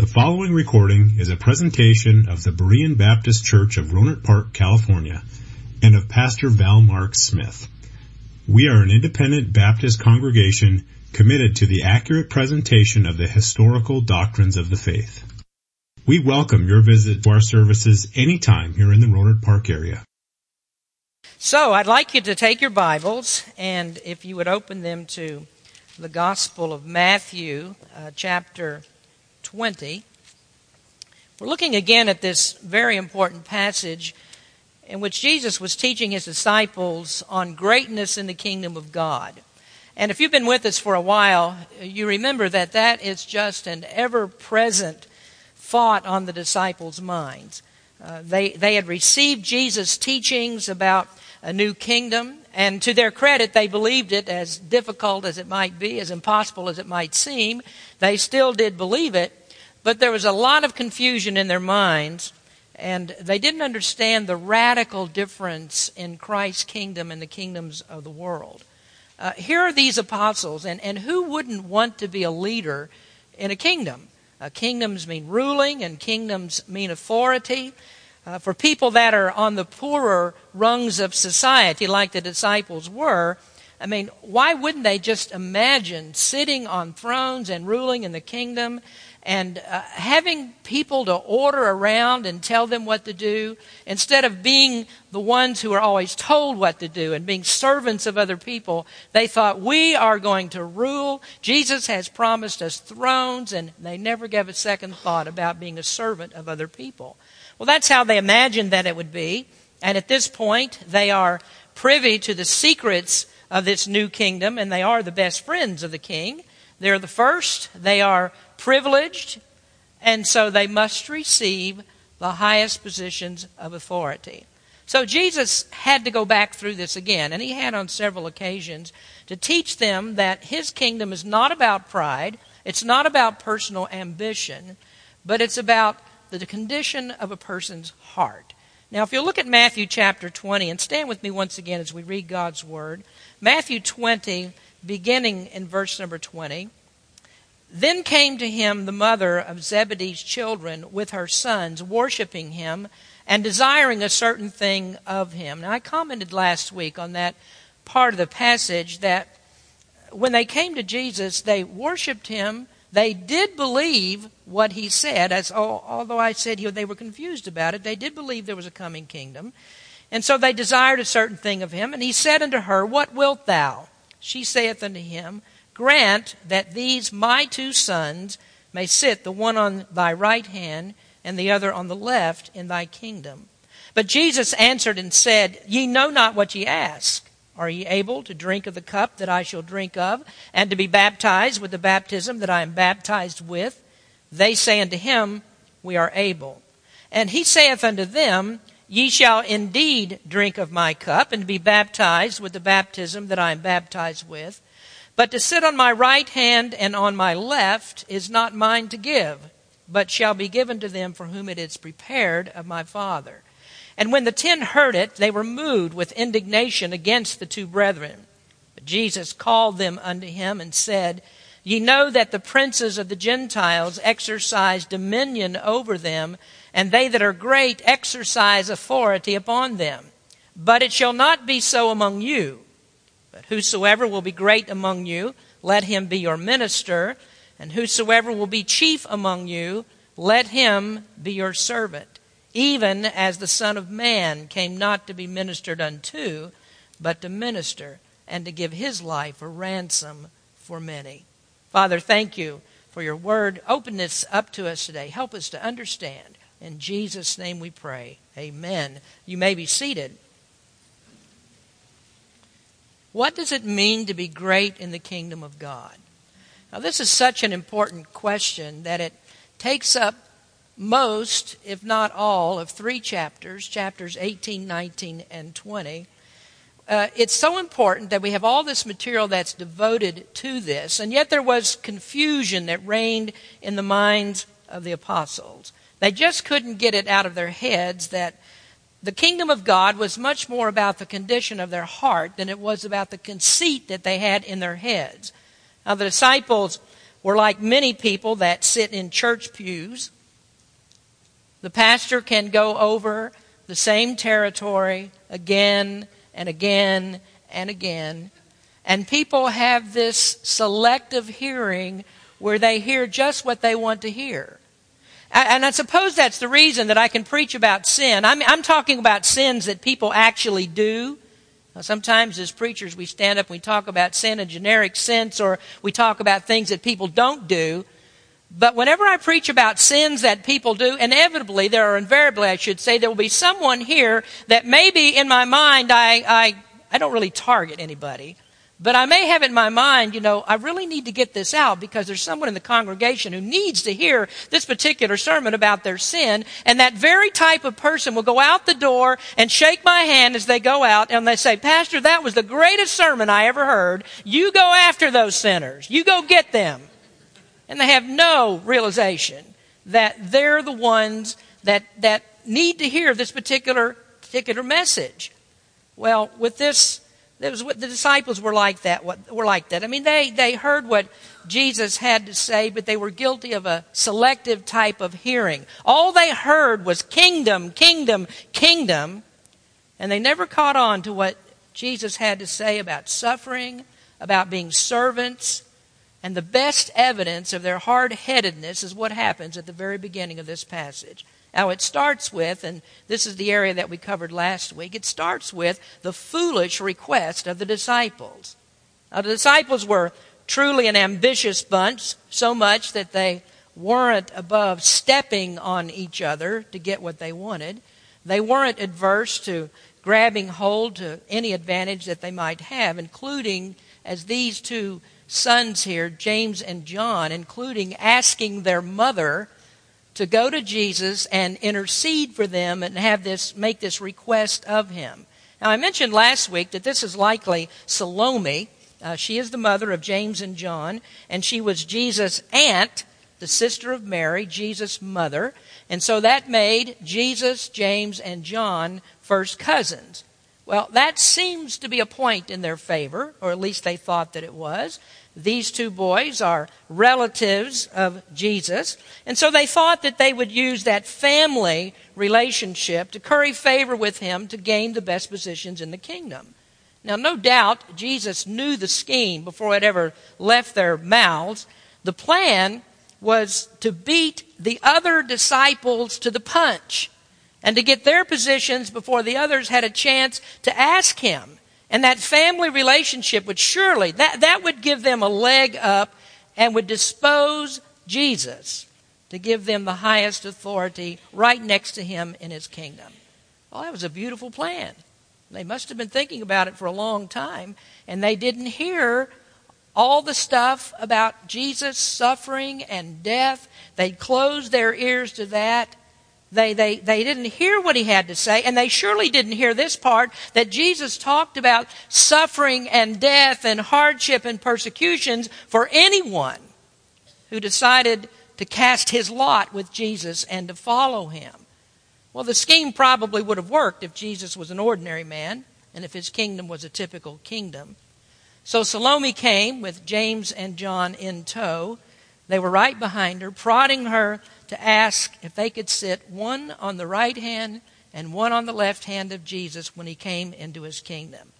The following recording is a presentation of the Berean Baptist Church of Rohnert Park, California, and of Pastor Val Mark Smith. We are an independent Baptist congregation committed to the accurate presentation of the historical doctrines of the faith. We welcome your visit to our services anytime here in the Rohnert Park area. So, I'd like you to take your Bibles, and if you would open them to the Gospel of Matthew, uh, chapter 20. We're looking again at this very important passage in which Jesus was teaching his disciples on greatness in the kingdom of God. And if you've been with us for a while, you remember that that is just an ever present thought on the disciples' minds. Uh, they, they had received Jesus' teachings about a new kingdom, and to their credit, they believed it as difficult as it might be, as impossible as it might seem. They still did believe it, but there was a lot of confusion in their minds, and they didn't understand the radical difference in Christ's kingdom and the kingdoms of the world. Uh, here are these apostles, and, and who wouldn't want to be a leader in a kingdom? Uh, kingdoms mean ruling, and kingdoms mean authority. Uh, for people that are on the poorer rungs of society, like the disciples were, I mean, why wouldn't they just imagine sitting on thrones and ruling in the kingdom and uh, having people to order around and tell them what to do instead of being the ones who are always told what to do and being servants of other people they thought we are going to rule. Jesus has promised us thrones and they never gave a second thought about being a servant of other people. Well that's how they imagined that it would be. And at this point they are privy to the secrets of this new kingdom and they are the best friends of the king. They're the first. They are privileged, and so they must receive the highest positions of authority. So Jesus had to go back through this again, and he had on several occasions to teach them that his kingdom is not about pride, it's not about personal ambition, but it's about the condition of a person's heart. Now, if you'll look at Matthew chapter 20, and stand with me once again as we read God's word, Matthew 20, beginning in verse number 20. Then came to him the mother of Zebedee's children with her sons, worshiping him and desiring a certain thing of him. Now, I commented last week on that part of the passage that when they came to Jesus, they worshiped him. They did believe what he said, as although I said here they were confused about it, they did believe there was a coming kingdom. And so they desired a certain thing of him. And he said unto her, What wilt thou? She saith unto him, Grant that these my two sons may sit, the one on thy right hand and the other on the left, in thy kingdom. But Jesus answered and said, Ye know not what ye ask. Are ye able to drink of the cup that I shall drink of, and to be baptized with the baptism that I am baptized with? They say unto him, We are able. And he saith unto them, Ye shall indeed drink of my cup, and be baptized with the baptism that I am baptized with. But to sit on my right hand and on my left is not mine to give, but shall be given to them for whom it is prepared of my Father. And when the ten heard it, they were moved with indignation against the two brethren. But Jesus called them unto him and said, Ye know that the princes of the Gentiles exercise dominion over them, and they that are great exercise authority upon them. But it shall not be so among you. But whosoever will be great among you, let him be your minister, and whosoever will be chief among you, let him be your servant, even as the Son of Man came not to be ministered unto, but to minister, and to give his life a ransom for many. Father, thank you for your word. Open this up to us today. Help us to understand. In Jesus' name we pray. Amen. You may be seated. What does it mean to be great in the kingdom of God? Now, this is such an important question that it takes up most, if not all, of three chapters chapters 18, 19, and 20. Uh, it's so important that we have all this material that's devoted to this, and yet there was confusion that reigned in the minds of the apostles. They just couldn't get it out of their heads that the kingdom of God was much more about the condition of their heart than it was about the conceit that they had in their heads. Now, the disciples were like many people that sit in church pews. The pastor can go over the same territory again and again and again. And people have this selective hearing where they hear just what they want to hear. And I suppose that's the reason that I can preach about sin. I'm, I'm talking about sins that people actually do. Sometimes as preachers we stand up and we talk about sin in generic sense or we talk about things that people don't do. But whenever I preach about sins that people do, inevitably, there are invariably, I should say, there will be someone here that maybe in my mind I, I, I don't really target anybody. But I may have in my mind, you know, I really need to get this out because there's someone in the congregation who needs to hear this particular sermon about their sin. And that very type of person will go out the door and shake my hand as they go out and they say, Pastor, that was the greatest sermon I ever heard. You go after those sinners. You go get them. And they have no realization that they're the ones that, that need to hear this particular, particular message. Well, with this that was what the disciples were like that. What, were like that. I mean, they, they heard what Jesus had to say, but they were guilty of a selective type of hearing. All they heard was kingdom, kingdom, kingdom, and they never caught on to what Jesus had to say about suffering, about being servants, and the best evidence of their hard headedness is what happens at the very beginning of this passage. Now, it starts with, and this is the area that we covered last week, it starts with the foolish request of the disciples. Now, the disciples were truly an ambitious bunch, so much that they weren't above stepping on each other to get what they wanted. They weren't adverse to grabbing hold to any advantage that they might have, including, as these two sons here, James and John, including asking their mother to go to Jesus and intercede for them and have this, make this request of him. Now, I mentioned last week that this is likely Salome. Uh, she is the mother of James and John, and she was Jesus' aunt, the sister of Mary, Jesus' mother. And so that made Jesus, James, and John first cousins. Well, that seems to be a point in their favor, or at least they thought that it was. These two boys are relatives of Jesus. And so they thought that they would use that family relationship to curry favor with him to gain the best positions in the kingdom. Now, no doubt Jesus knew the scheme before it ever left their mouths. The plan was to beat the other disciples to the punch and to get their positions before the others had a chance to ask him. And that family relationship would surely, that, that would give them a leg up and would dispose Jesus to give them the highest authority right next to him in his kingdom. Well, that was a beautiful plan. They must have been thinking about it for a long time, and they didn't hear all the stuff about Jesus' suffering and death. They closed their ears to that, they, they, they didn't hear what he had to say, and they surely didn't hear this part that Jesus talked about suffering and death and hardship and persecutions for anyone who decided to cast his lot with Jesus and to follow him. Well, the scheme probably would have worked if Jesus was an ordinary man and if his kingdom was a typical kingdom. So Salome came with James and John in tow. They were right behind her, prodding her to ask if they could sit one on the right hand and one on the left hand of Jesus when he came into his kingdom.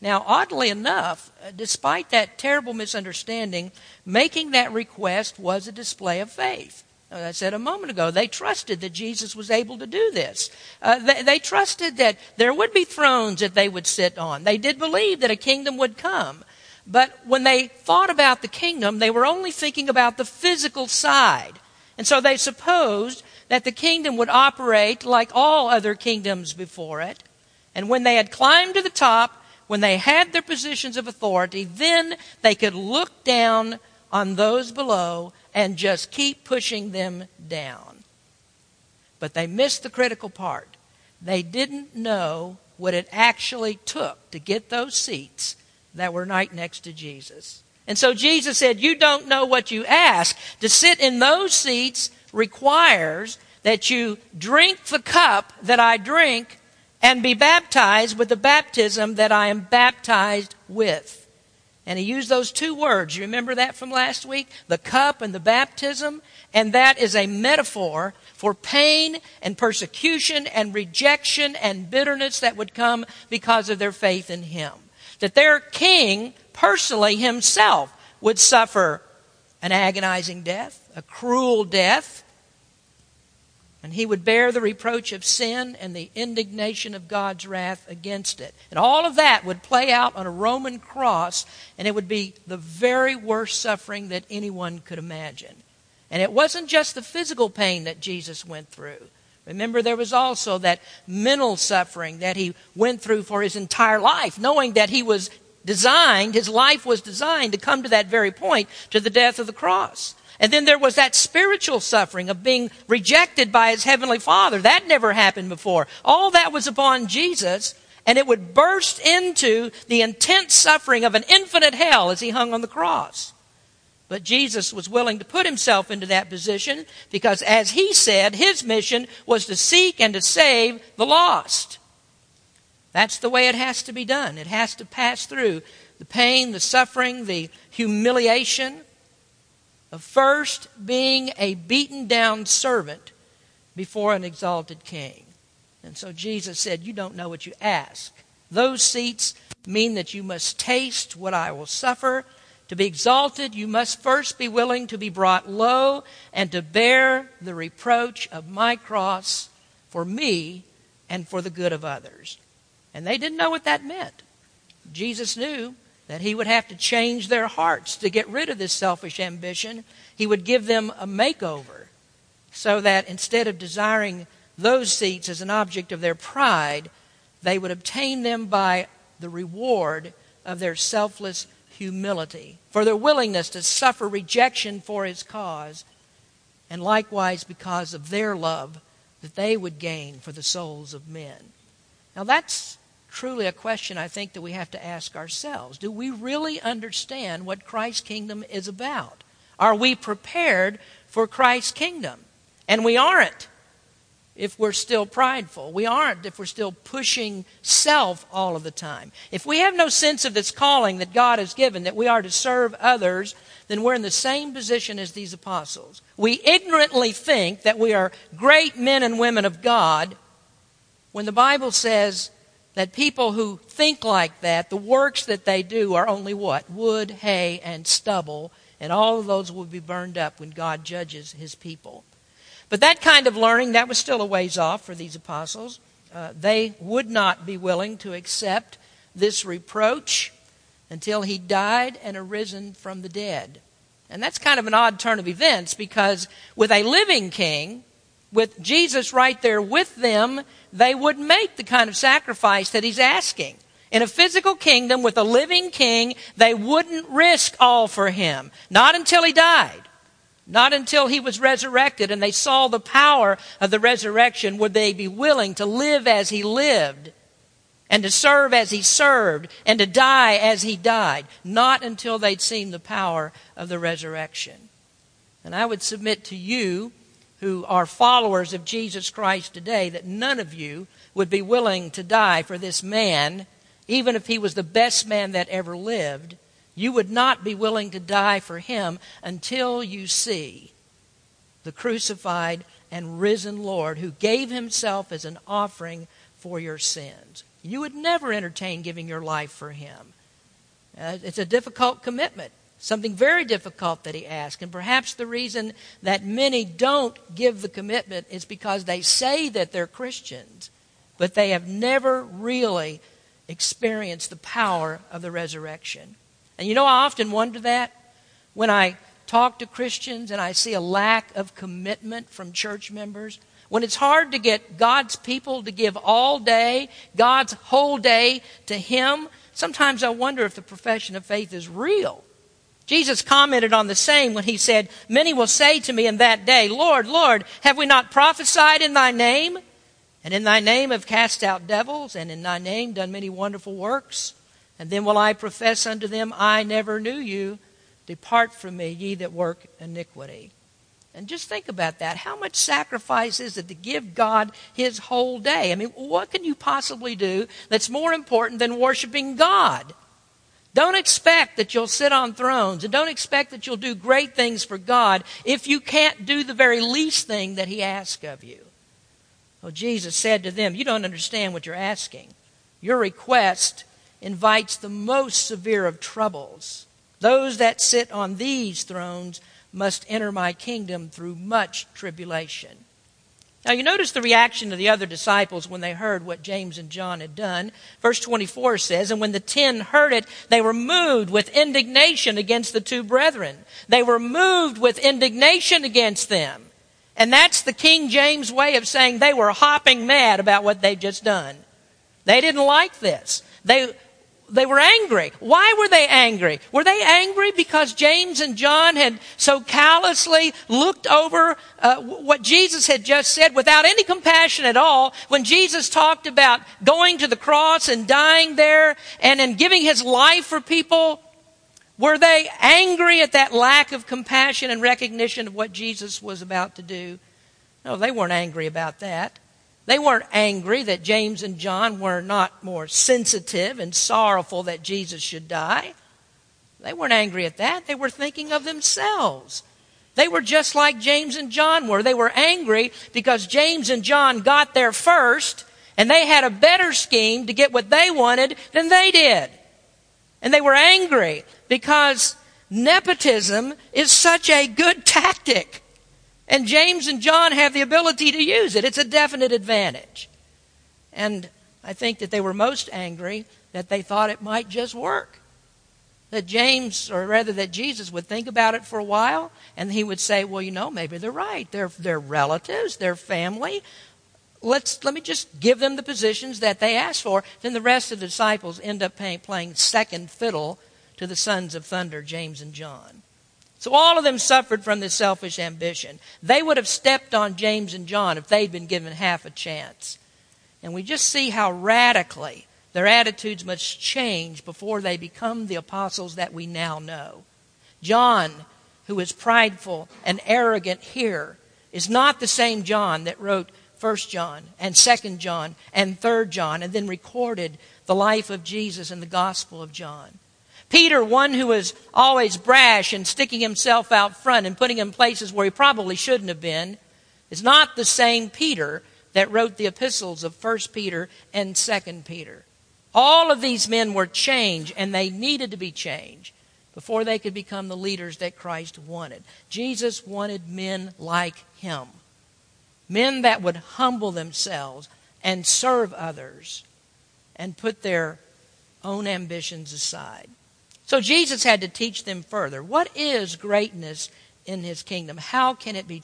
Now, oddly enough, uh, despite that terrible misunderstanding, making that request was a display of faith. As I said a moment ago, they trusted that Jesus was able to do this. Uh, they, they trusted that there would be thrones that they would sit on. They did believe that a kingdom would come. But when they thought about the kingdom, they were only thinking about the physical side. And so they supposed that the kingdom would operate like all other kingdoms before it. And when they had climbed to the top, when they had their positions of authority, then they could look down on those below and just keep pushing them down. But they missed the critical part. They didn't know what it actually took to get those seats that were right next to Jesus. And so Jesus said, You don't know what you ask. To sit in those seats requires that you drink the cup that I drink and be baptized with the baptism that I am baptized with. And he used those two words. You remember that from last week? The cup and the baptism. And that is a metaphor for pain and persecution and rejection and bitterness that would come because of their faith in him. That their king, personally himself, would suffer an agonizing death, a cruel death, and he would bear the reproach of sin and the indignation of God's wrath against it. And all of that would play out on a Roman cross, and it would be the very worst suffering that anyone could imagine. And it wasn't just the physical pain that Jesus went through. Remember, there was also that mental suffering that he went through for his entire life, knowing that he was designed, his life was designed to come to that very point, to the death of the cross. And then there was that spiritual suffering of being rejected by his heavenly father. That never happened before. All that was upon Jesus, and it would burst into the intense suffering of an infinite hell as he hung on the cross. But Jesus was willing to put himself into that position because, as he said, his mission was to seek and to save the lost. That's the way it has to be done. It has to pass through the pain, the suffering, the humiliation, of first being a beaten down servant before an exalted king. And so Jesus said, You don't know what you ask. Those seats mean that you must taste what I will suffer. To be exalted, you must first be willing to be brought low and to bear the reproach of my cross for me and for the good of others. And they didn't know what that meant. Jesus knew that he would have to change their hearts to get rid of this selfish ambition. He would give them a makeover so that instead of desiring those seats as an object of their pride, they would obtain them by the reward of their selfless humility, for their willingness to suffer rejection for his cause, and likewise because of their love that they would gain for the souls of men. Now that's truly a question I think that we have to ask ourselves. Do we really understand what Christ's kingdom is about? Are we prepared for Christ's kingdom? And we aren't if we're still prideful. We aren't if we're still pushing self all of the time. If we have no sense of this calling that God has given, that we are to serve others, then we're in the same position as these apostles. We ignorantly think that we are great men and women of God when the Bible says that people who think like that, the works that they do are only what? Wood, hay, and stubble, and all of those will be burned up when God judges his people. But that kind of learning, that was still a ways off for these apostles. Uh, they would not be willing to accept this reproach until he died and arisen from the dead. And that's kind of an odd turn of events because with a living king, with Jesus right there with them, they would make the kind of sacrifice that he's asking. In a physical kingdom with a living king, they wouldn't risk all for him. Not until he died. Not until he was resurrected and they saw the power of the resurrection would they be willing to live as he lived and to serve as he served and to die as he died. Not until they'd seen the power of the resurrection. And I would submit to you who are followers of Jesus Christ today that none of you would be willing to die for this man, even if he was the best man that ever lived. You would not be willing to die for him until you see the crucified and risen Lord who gave himself as an offering for your sins. You would never entertain giving your life for him. Uh, it's a difficult commitment. Something very difficult that he asked. And perhaps the reason that many don't give the commitment is because they say that they're Christians, but they have never really experienced the power of the resurrection. And you know, I often wonder that when I talk to Christians and I see a lack of commitment from church members. When it's hard to get God's people to give all day, God's whole day to Him, sometimes I wonder if the profession of faith is real. Jesus commented on the same when he said, Many will say to me in that day, Lord, Lord, have we not prophesied in thy name? And in thy name have cast out devils, and in thy name done many wonderful works. And then will I profess unto them, I never knew you. Depart from me, ye that work iniquity. And just think about that. How much sacrifice is it to give God his whole day? I mean, what can you possibly do that's more important than worshiping God? Don't expect that you'll sit on thrones and don't expect that you'll do great things for God if you can't do the very least thing that He asks of you. Well, Jesus said to them, You don't understand what you're asking. Your request invites the most severe of troubles. Those that sit on these thrones must enter my kingdom through much tribulation. Now, you notice the reaction of the other disciples when they heard what James and John had done. Verse 24 says, And when the ten heard it, they were moved with indignation against the two brethren. They were moved with indignation against them. And that's the King James way of saying they were hopping mad about what they'd just done. They didn't like this. They, they were angry. Why were they angry? Were they angry because James and John had so callously looked over uh, what Jesus had just said without any compassion at all when Jesus talked about going to the cross and dying there and in giving his life for people? Were they angry at that lack of compassion and recognition of what Jesus was about to do? No, they weren't angry about that. They weren't angry that James and John were not more sensitive and sorrowful that Jesus should die. They weren't angry at that. They were thinking of themselves. They were just like James and John were. They were angry because James and John got there first and they had a better scheme to get what they wanted than they did. And they were angry because nepotism is such a good tactic. And James and John have the ability to use it. It's a definite advantage. And I think that they were most angry that they thought it might just work. That James, or rather that Jesus, would think about it for a while and he would say, Well, you know, maybe they're right. They're, they're relatives, they're family. Let's, let me just give them the positions that they asked for. Then the rest of the disciples end up playing second fiddle to the sons of thunder, James and John. So all of them suffered from this selfish ambition. They would have stepped on James and John if they'd been given half a chance. And we just see how radically their attitudes must change before they become the apostles that we now know. John, who is prideful and arrogant here, is not the same John that wrote 1 John and 2 John and 3 John and then recorded the life of Jesus in the Gospel of John. Peter, one who was always brash and sticking himself out front and putting in places where he probably shouldn't have been, is not the same Peter that wrote the epistles of 1 Peter and 2 Peter. All of these men were changed, and they needed to be changed before they could become the leaders that Christ wanted. Jesus wanted men like him men that would humble themselves and serve others and put their own ambitions aside. So Jesus had to teach them further. What is greatness in his kingdom? How can it be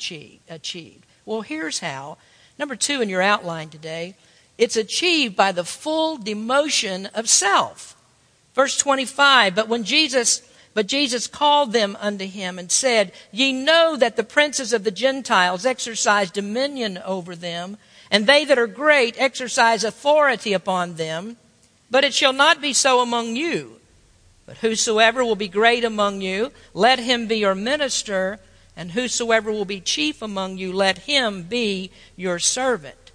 achieved? Well, here's how. Number two in your outline today it's achieved by the full demotion of self. Verse 25, but when Jesus but Jesus called them unto him and said, Ye know that the princes of the Gentiles exercise dominion over them, and they that are great exercise authority upon them. But it shall not be so among you. But whosoever will be great among you, let him be your minister, and whosoever will be chief among you, let him be your servant.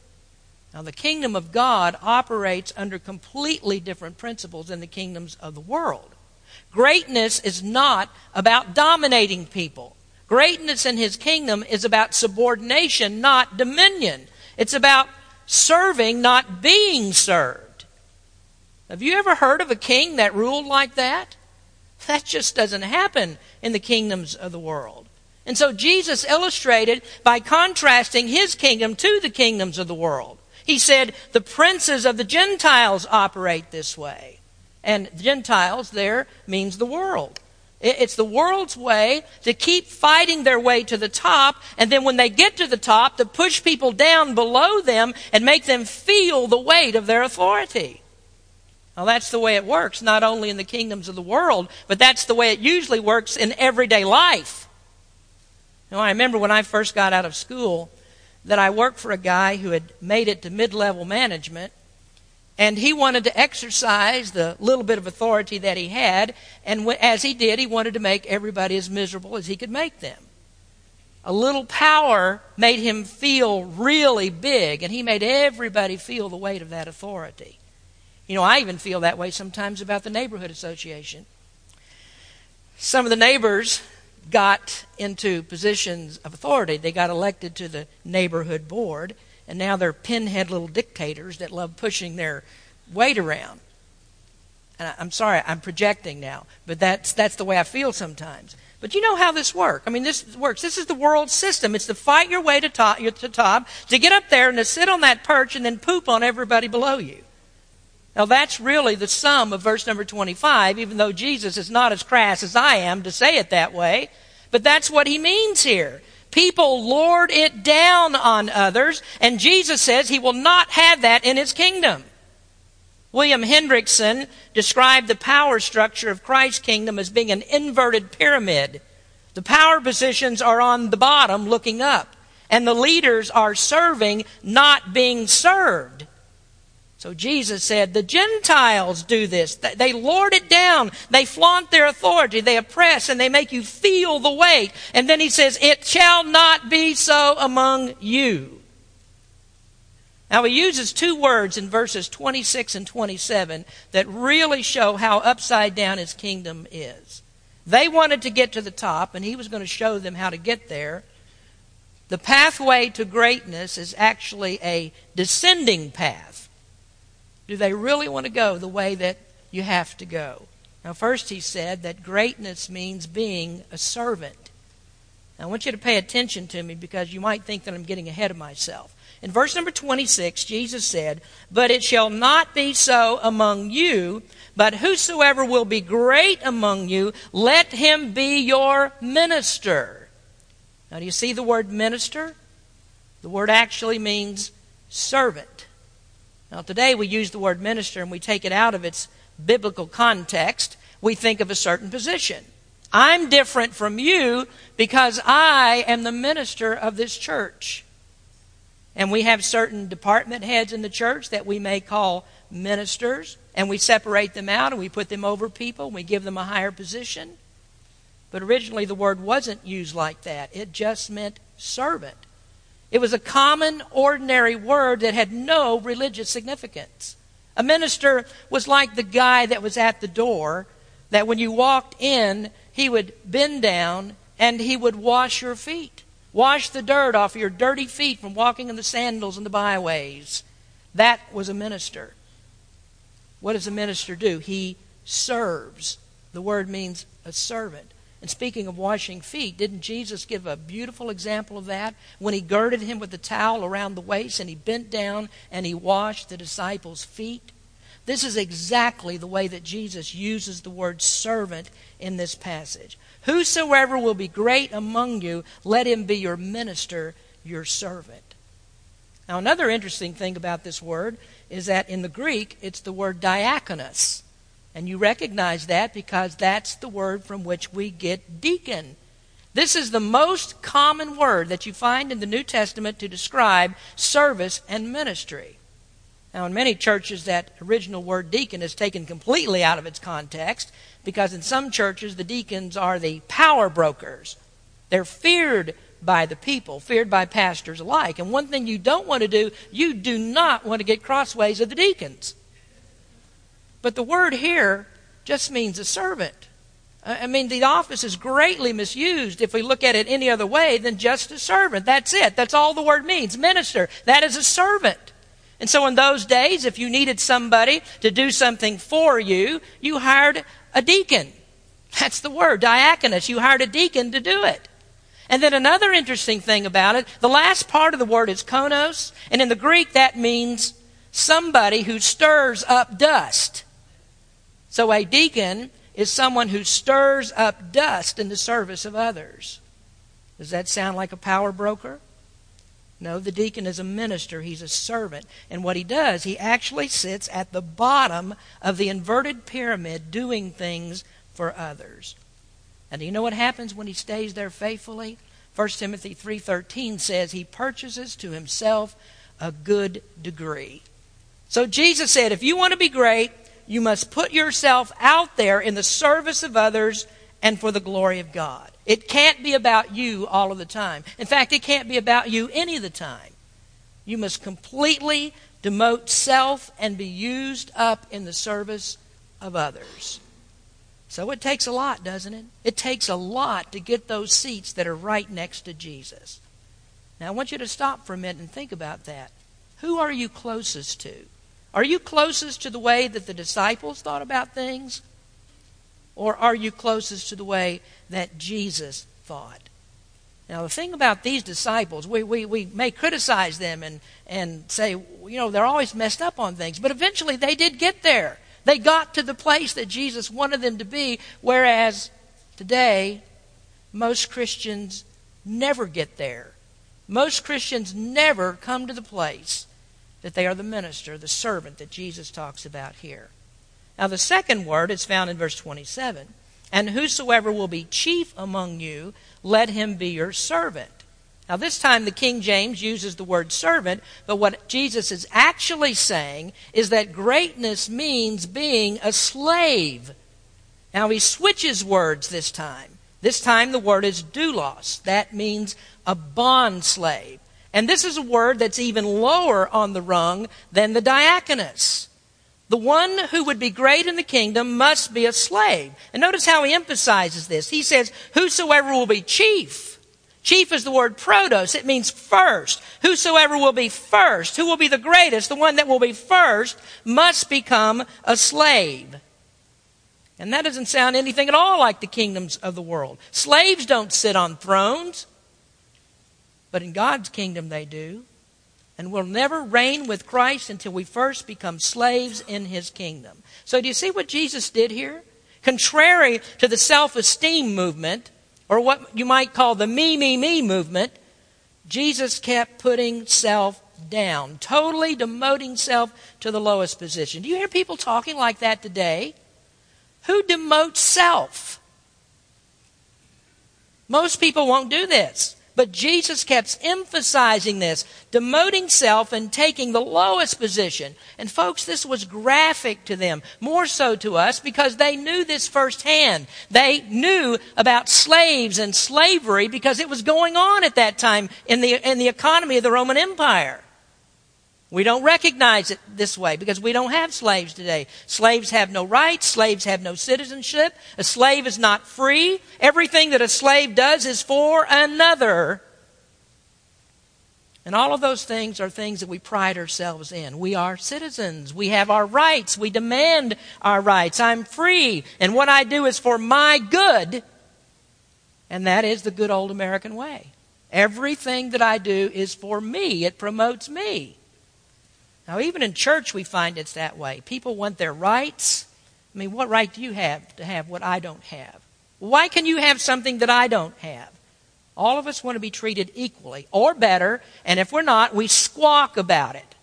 Now, the kingdom of God operates under completely different principles than the kingdoms of the world. Greatness is not about dominating people. Greatness in his kingdom is about subordination, not dominion. It's about serving, not being served. Have you ever heard of a king that ruled like that? That just doesn't happen in the kingdoms of the world. And so Jesus illustrated by contrasting his kingdom to the kingdoms of the world. He said, the princes of the Gentiles operate this way. And Gentiles there means the world. It's the world's way to keep fighting their way to the top, and then when they get to the top, to push people down below them and make them feel the weight of their authority. Well, that's the way it works, not only in the kingdoms of the world, but that's the way it usually works in everyday life. Know, I remember when I first got out of school that I worked for a guy who had made it to mid level management, and he wanted to exercise the little bit of authority that he had, and as he did, he wanted to make everybody as miserable as he could make them. A little power made him feel really big, and he made everybody feel the weight of that authority. You know, I even feel that way sometimes about the neighborhood association. Some of the neighbors got into positions of authority. They got elected to the neighborhood board, and now they're pinhead little dictators that love pushing their weight around. And I'm sorry, I'm projecting now, but that's that's the way I feel sometimes. But you know how this works. I mean, this works. This is the world system. It's to fight your way to top, to top, to get up there and to sit on that perch and then poop on everybody below you. Now, that's really the sum of verse number 25, even though Jesus is not as crass as I am to say it that way. But that's what he means here. People lord it down on others, and Jesus says he will not have that in his kingdom. William Hendriksen described the power structure of Christ's kingdom as being an inverted pyramid. The power positions are on the bottom looking up, and the leaders are serving, not being served. So Jesus said, the Gentiles do this. They lord it down. They flaunt their authority. They oppress and they make you feel the weight. And then he says, it shall not be so among you. Now he uses two words in verses 26 and 27 that really show how upside down his kingdom is. They wanted to get to the top and he was going to show them how to get there. The pathway to greatness is actually a descending path. Do they really want to go the way that you have to go? Now, first, he said that greatness means being a servant. Now, I want you to pay attention to me because you might think that I'm getting ahead of myself. In verse number 26, Jesus said, But it shall not be so among you, but whosoever will be great among you, let him be your minister. Now, do you see the word minister? The word actually means servant. Now, today we use the word minister and we take it out of its biblical context. We think of a certain position. I'm different from you because I am the minister of this church. And we have certain department heads in the church that we may call ministers, and we separate them out and we put them over people and we give them a higher position. But originally the word wasn't used like that, it just meant servant. It was a common, ordinary word that had no religious significance. A minister was like the guy that was at the door, that when you walked in, he would bend down and he would wash your feet. Wash the dirt off your dirty feet from walking in the sandals and the byways. That was a minister. What does a minister do? He serves. The word means a servant. And speaking of washing feet, didn't Jesus give a beautiful example of that when he girded him with the towel around the waist and he bent down and he washed the disciples' feet? This is exactly the way that Jesus uses the word servant in this passage. Whosoever will be great among you, let him be your minister, your servant. Now, another interesting thing about this word is that in the Greek, it's the word diakonos. And you recognize that because that's the word from which we get deacon. This is the most common word that you find in the New Testament to describe service and ministry. Now, in many churches, that original word deacon is taken completely out of its context because in some churches, the deacons are the power brokers. They're feared by the people, feared by pastors alike. And one thing you don't want to do, you do not want to get crossways of the deacons. But the word here just means a servant. I mean, the office is greatly misused if we look at it any other way than just a servant. That's it. That's all the word means. Minister. That is a servant. And so in those days, if you needed somebody to do something for you, you hired a deacon. That's the word, diakonos. You hired a deacon to do it. And then another interesting thing about it, the last part of the word is konos, and in the Greek that means somebody who stirs up dust. So a deacon is someone who stirs up dust in the service of others. Does that sound like a power broker? No, the deacon is a minister. He's a servant. And what he does, he actually sits at the bottom of the inverted pyramid doing things for others. And do you know what happens when he stays there faithfully? 1 Timothy 3:13 says he purchases to himself a good degree. So Jesus said, if you want to be great, you must put yourself out there in the service of others and for the glory of God. It can't be about you all of the time. In fact, it can't be about you any of the time. You must completely demote self, and be used up in the service of others. So it takes a lot, doesn't it? It takes a lot to get those seats that are right next to Jesus. Now, I want you to stop for a minute and think about that. Who are you closest to? Are you closest to the way that the disciples thought about things? Or are you closest to the way that Jesus thought? Now, the thing about these disciples, we, we, we may criticize them and, and say, you know, they're always messed up on things, but eventually they did get there. They got to the place that Jesus wanted them to be, whereas today, most Christians never get there. Most Christians never come to the place that they are the minister, the servant that Jesus talks about here. Now, the second word is found in verse 27. And whosoever will be chief among you, let him be your servant. Now, this time the King James uses the word servant, but what Jesus is actually saying is that greatness means being a slave. Now, he switches words this time. This time the word is doulos. That means a bond slave. And this is a word that's even lower on the rung than the diakonos. The one who would be great in the kingdom must be a slave. And notice how he emphasizes this. He says, Whosoever will be chief. Chief is the word protos. It means first. Whosoever will be first, who will be the greatest, the one that will be first, must become a slave. And that doesn't sound anything at all like the kingdoms of the world. Slaves don't sit on thrones, but in God's kingdom they do and will never reign with Christ until we first become slaves in his kingdom. So, do you see what Jesus did here? Contrary to the self esteem movement, or what you might call the me, me, me movement, Jesus kept putting self down, totally demoting self to the lowest position. Do you hear people talking like that today? Who demotes self? Most people won't do this. But Jesus kept emphasizing this, demoting self and taking the lowest position. And folks, this was graphic to them, more so to us because they knew this firsthand. They knew about slaves and slavery because it was going on at that time in the, in the economy of the Roman Empire. We don't recognize it this way because we don't have slaves today. Slaves have no rights. Slaves have no citizenship. A slave is not free. Everything that a slave does is for another. And all of those things are things that we pride ourselves in. We are citizens. We have our rights. We demand our rights. I'm free. And what I do is for my good. And that is the good old American way. Everything that I do is for me. It promotes me. Now, even in church, we find it's that way. People want their rights. I mean, what right do you have to have what I don't have? Why can you have something that I don't have? All of us want to be treated equally or better, and if we're not, we squawk about it.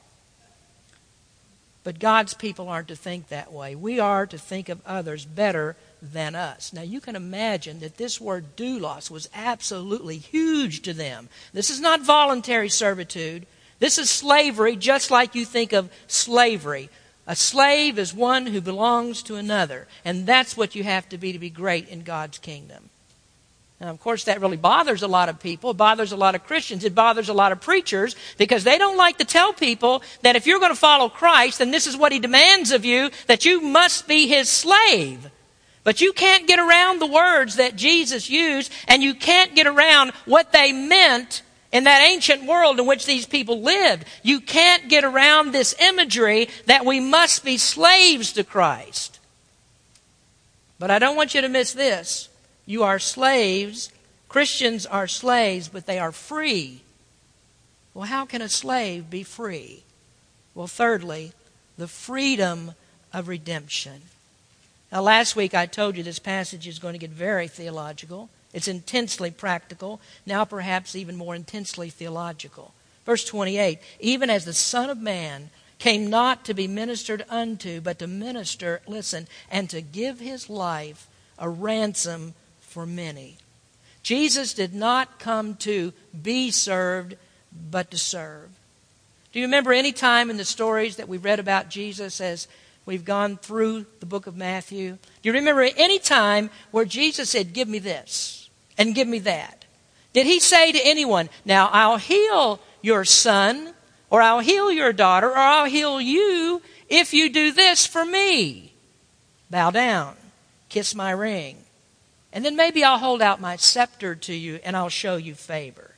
But God's people aren't to think that way. We are to think of others better than us. Now, you can imagine that this word doulos was absolutely huge to them. This is not voluntary servitude. This is slavery, just like you think of slavery. A slave is one who belongs to another, and that's what you have to be to be great in God's kingdom. Now, of course, that really bothers a lot of people. It bothers a lot of Christians. It bothers a lot of preachers because they don't like to tell people that if you're going to follow Christ, then this is what He demands of you, that you must be His slave. But you can't get around the words that Jesus used, and you can't get around what they meant in that ancient world in which these people lived. You can't get around this imagery that we must be slaves to Christ. But I don't want you to miss this. You are slaves. Christians are slaves, but they are free. Well, how can a slave be free? Well, thirdly, the freedom of redemption. Now, last week I told you this passage is going to get very theological. It's intensely practical, now perhaps even more intensely theological. Verse 28 Even as the Son of Man came not to be ministered unto, but to minister, listen, and to give his life a ransom for many. Jesus did not come to be served, but to serve. Do you remember any time in the stories that we read about Jesus as we've gone through the book of Matthew? Do you remember any time where Jesus said, Give me this? And give me that? Did he say to anyone, Now I'll heal your son, or I'll heal your daughter, or I'll heal you if you do this for me. Bow down, kiss my ring, and then maybe I'll hold out my scepter to you and I'll show you favor.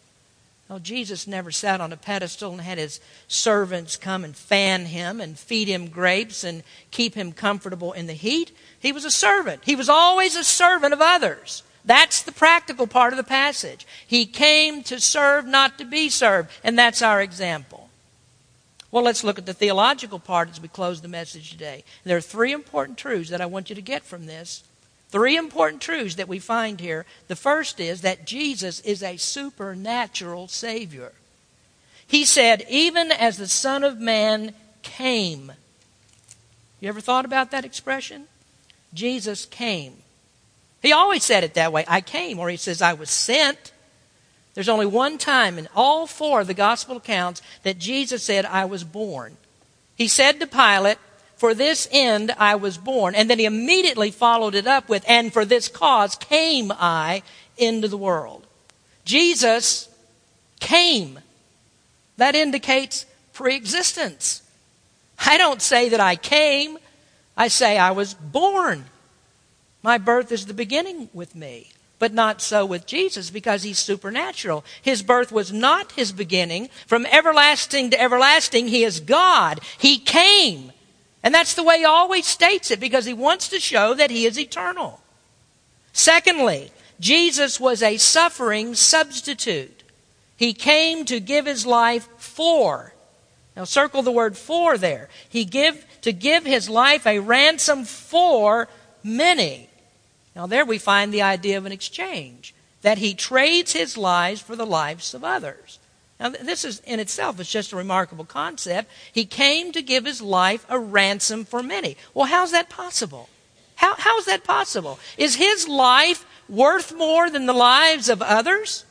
Well, Jesus never sat on a pedestal and had his servants come and fan him and feed him grapes and keep him comfortable in the heat. He was a servant. He was always a servant of others. That's the practical part of the passage. He came to serve, not to be served. And that's our example. Well, let's look at the theological part as we close the message today. There are three important truths that I want you to get from this. Three important truths that we find here. The first is that Jesus is a supernatural Savior. He said, even as the Son of Man came. You ever thought about that expression? Jesus came. He always said it that way I came, or he says, I was sent. There's only one time in all four of the gospel accounts that Jesus said, I was born. He said to Pilate, For this end I was born. And then he immediately followed it up with, And for this cause came I into the world. Jesus came. That indicates preexistence. I don't say that I came, I say I was born. My birth is the beginning with me. But not so with Jesus because he's supernatural. His birth was not his beginning. From everlasting to everlasting, he is God. He came. And that's the way he always states it because he wants to show that he is eternal. Secondly, Jesus was a suffering substitute. He came to give his life for. Now circle the word for there. He give to give his life a ransom for many. Now, there we find the idea of an exchange, that he trades his lives for the lives of others. Now, this is in itself is just a remarkable concept. He came to give his life a ransom for many. Well, how's that possible? How, how's that possible? Is his life worth more than the lives of others?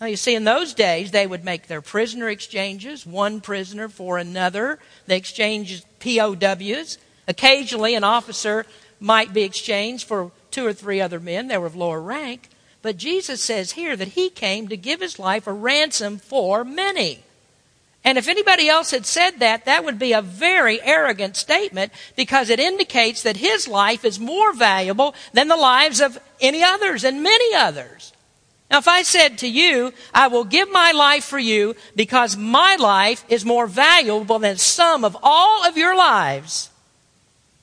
Now, you see, in those days, they would make their prisoner exchanges, one prisoner for another. They exchanged POWs. Occasionally, an officer might be exchanged for two or three other men that were of lower rank. But Jesus says here that he came to give his life a ransom for many. And if anybody else had said that, that would be a very arrogant statement because it indicates that his life is more valuable than the lives of any others and many others. Now, if I said to you, I will give my life for you because my life is more valuable than some of all of your lives,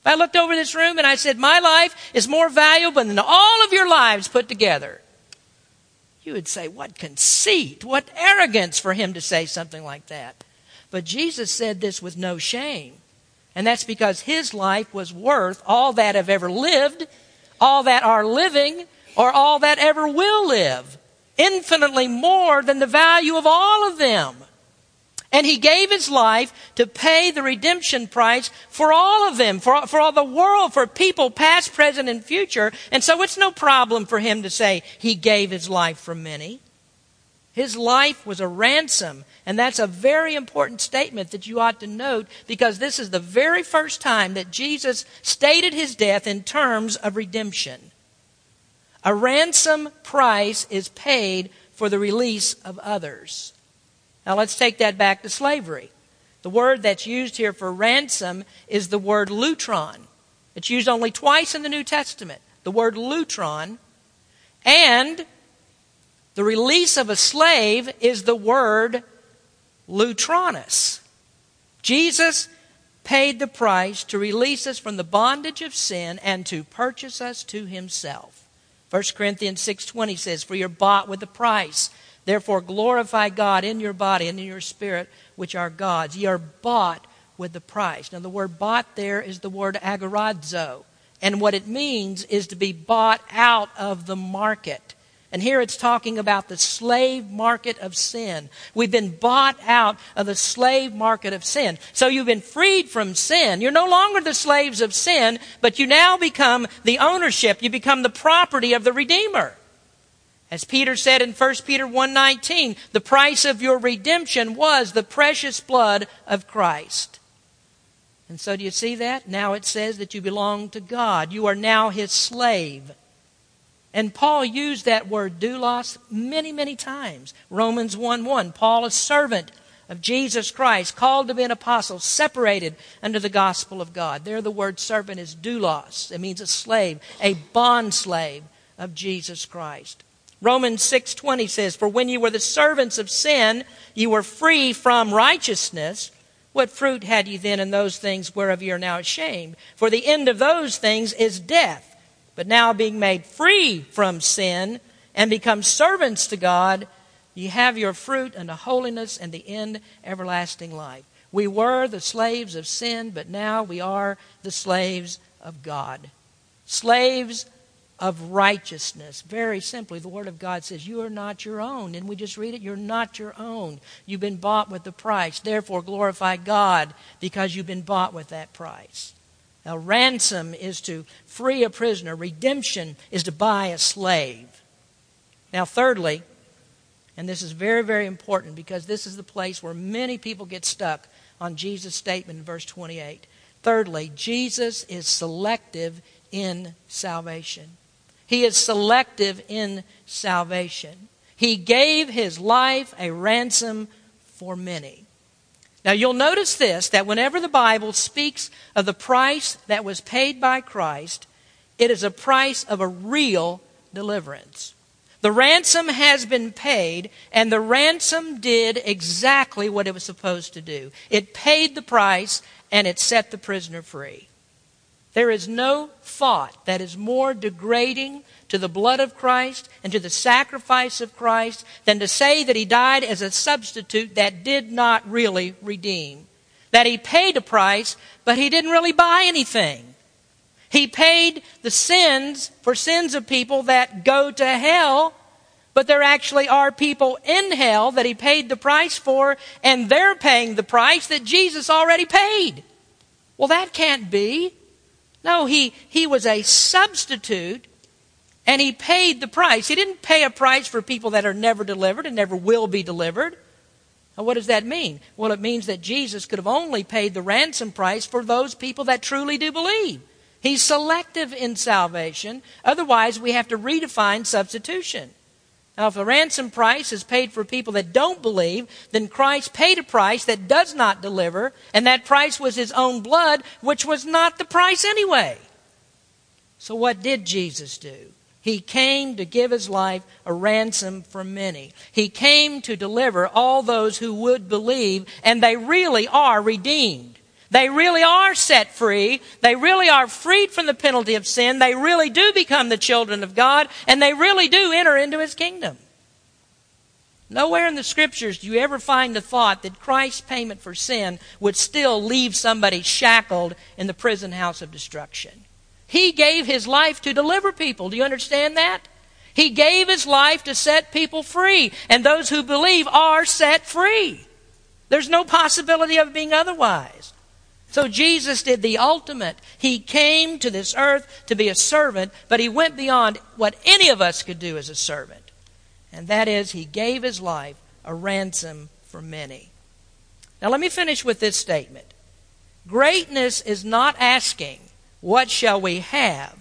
I looked over this room and I said, My life is more valuable than all of your lives put together. You would say, What conceit, what arrogance for him to say something like that. But Jesus said this with no shame. And that's because his life was worth all that have ever lived, all that are living, or all that ever will live. Infinitely more than the value of all of them. And he gave his life to pay the redemption price for all of them, for, for all the world, for people past, present, and future. And so it's no problem for him to say he gave his life for many. His life was a ransom. And that's a very important statement that you ought to note because this is the very first time that Jesus stated his death in terms of redemption. A ransom price is paid for the release of others. Now let's take that back to slavery. The word that's used here for ransom is the word lutron. It's used only twice in the New Testament. The word lutron. And the release of a slave is the word lutronus. Jesus paid the price to release us from the bondage of sin and to purchase us to himself. 1 Corinthians 6:20 says, "For you're bought with a price. Therefore, glorify God in your body and in your spirit, which are God's. Ye are bought with the price. Now, the word bought there is the word agorazo. And what it means is to be bought out of the market. And here it's talking about the slave market of sin. We've been bought out of the slave market of sin. So you've been freed from sin. You're no longer the slaves of sin, but you now become the ownership. You become the property of the Redeemer. As Peter said in 1 Peter 1:19, the price of your redemption was the precious blood of Christ. And so do you see that? Now it says that you belong to God. You are now his slave. And Paul used that word doulos many, many times. Romans 1 1. Paul, a servant of Jesus Christ, called to be an apostle, separated under the gospel of God. There the word servant is doulos. It means a slave, a bond slave of Jesus Christ. Romans 6:20 says, "For when you were the servants of sin, you were free from righteousness. What fruit had ye then in those things whereof ye are now ashamed? For the end of those things is death. But now being made free from sin and become servants to God, Ye have your fruit unto holiness and the end everlasting life. We were the slaves of sin, but now we are the slaves of God. Slaves of righteousness. Very simply, the Word of God says, You are not your own. And we just read it, You're not your own. You've been bought with the price. Therefore, glorify God because you've been bought with that price. Now, ransom is to free a prisoner, redemption is to buy a slave. Now, thirdly, and this is very, very important because this is the place where many people get stuck on Jesus' statement in verse 28. Thirdly, Jesus is selective in salvation. He is selective in salvation. He gave his life a ransom for many. Now you'll notice this that whenever the Bible speaks of the price that was paid by Christ, it is a price of a real deliverance. The ransom has been paid, and the ransom did exactly what it was supposed to do. It paid the price, and it set the prisoner free. There is no thought that is more degrading to the blood of Christ and to the sacrifice of Christ than to say that he died as a substitute that did not really redeem. That he paid a price, but he didn't really buy anything. He paid the sins for sins of people that go to hell, but there actually are people in hell that he paid the price for, and they're paying the price that Jesus already paid. Well, that can't be. No, he, he was a substitute and he paid the price. He didn't pay a price for people that are never delivered and never will be delivered. Now, what does that mean? Well, it means that Jesus could have only paid the ransom price for those people that truly do believe. He's selective in salvation. Otherwise, we have to redefine substitution. Now, if a ransom price is paid for people that don't believe, then Christ paid a price that does not deliver, and that price was his own blood, which was not the price anyway. So, what did Jesus do? He came to give his life a ransom for many. He came to deliver all those who would believe, and they really are redeemed. They really are set free. They really are freed from the penalty of sin. They really do become the children of God, and they really do enter into His kingdom. Nowhere in the scriptures do you ever find the thought that Christ's payment for sin would still leave somebody shackled in the prison house of destruction. He gave His life to deliver people. Do you understand that? He gave His life to set people free, and those who believe are set free. There's no possibility of being otherwise. So Jesus did the ultimate. He came to this earth to be a servant, but he went beyond what any of us could do as a servant. And that is, he gave his life a ransom for many. Now, let me finish with this statement Greatness is not asking, What shall we have?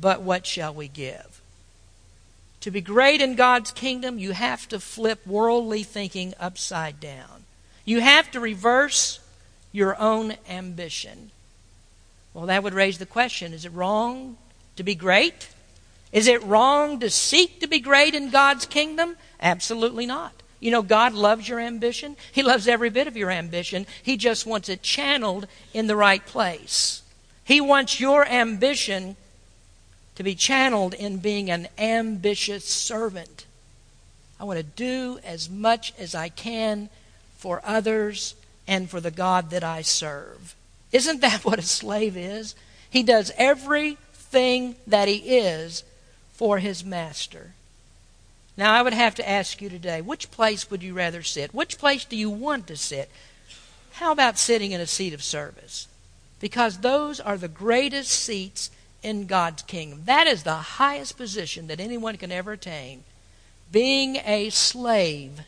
but what shall we give? To be great in God's kingdom, you have to flip worldly thinking upside down. You have to reverse your own ambition. Well, that would raise the question is it wrong to be great? Is it wrong to seek to be great in God's kingdom? Absolutely not. You know, God loves your ambition. He loves every bit of your ambition. He just wants it channeled in the right place. He wants your ambition to be channeled in being an ambitious servant. I want to do as much as I can for others and for the God that I serve. Isn't that what a slave is? He does everything that he is for his master. Now, I would have to ask you today which place would you rather sit? Which place do you want to sit? How about sitting in a seat of service? Because those are the greatest seats in God's kingdom. That is the highest position that anyone can ever attain. Being a slave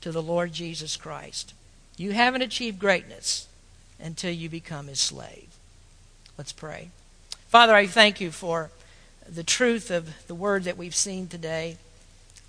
to the Lord Jesus Christ. You haven't achieved greatness until you become his slave. Let's pray. Father, I thank you for the truth of the word that we've seen today.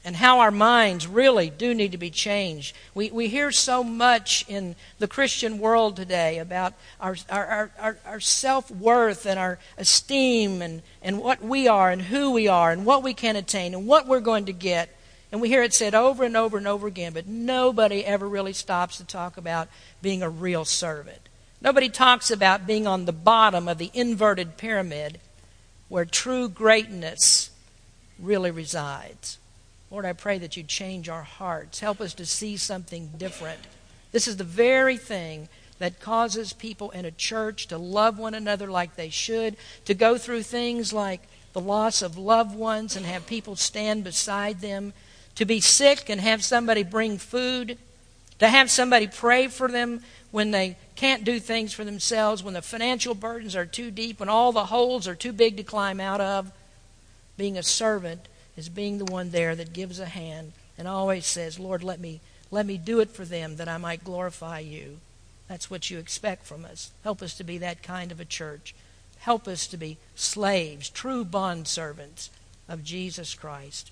and how our minds really do need to be changed. We, we hear so much in the Christian world today about our, our, our, our self worth and our esteem and, and what we are and who we are and what we can attain and what we're going to get. And we hear it said over and over and over again, but nobody ever really stops to talk about being a real servant. Nobody talks about being on the bottom of the inverted pyramid where true greatness really resides. Lord, I pray that you change our hearts. Help us to see something different. This is the very thing that causes people in a church to love one another like they should, to go through things like the loss of loved ones and have people stand beside them, to be sick and have somebody bring food, to have somebody pray for them when they can't do things for themselves, when the financial burdens are too deep, when all the holes are too big to climb out of. Being a servant is being the one there that gives a hand and always says, Lord, let me, let me do it for them that I might glorify you. That's what you expect from us. Help us to be that kind of a church. Help us to be slaves, true bond servants of Jesus Christ.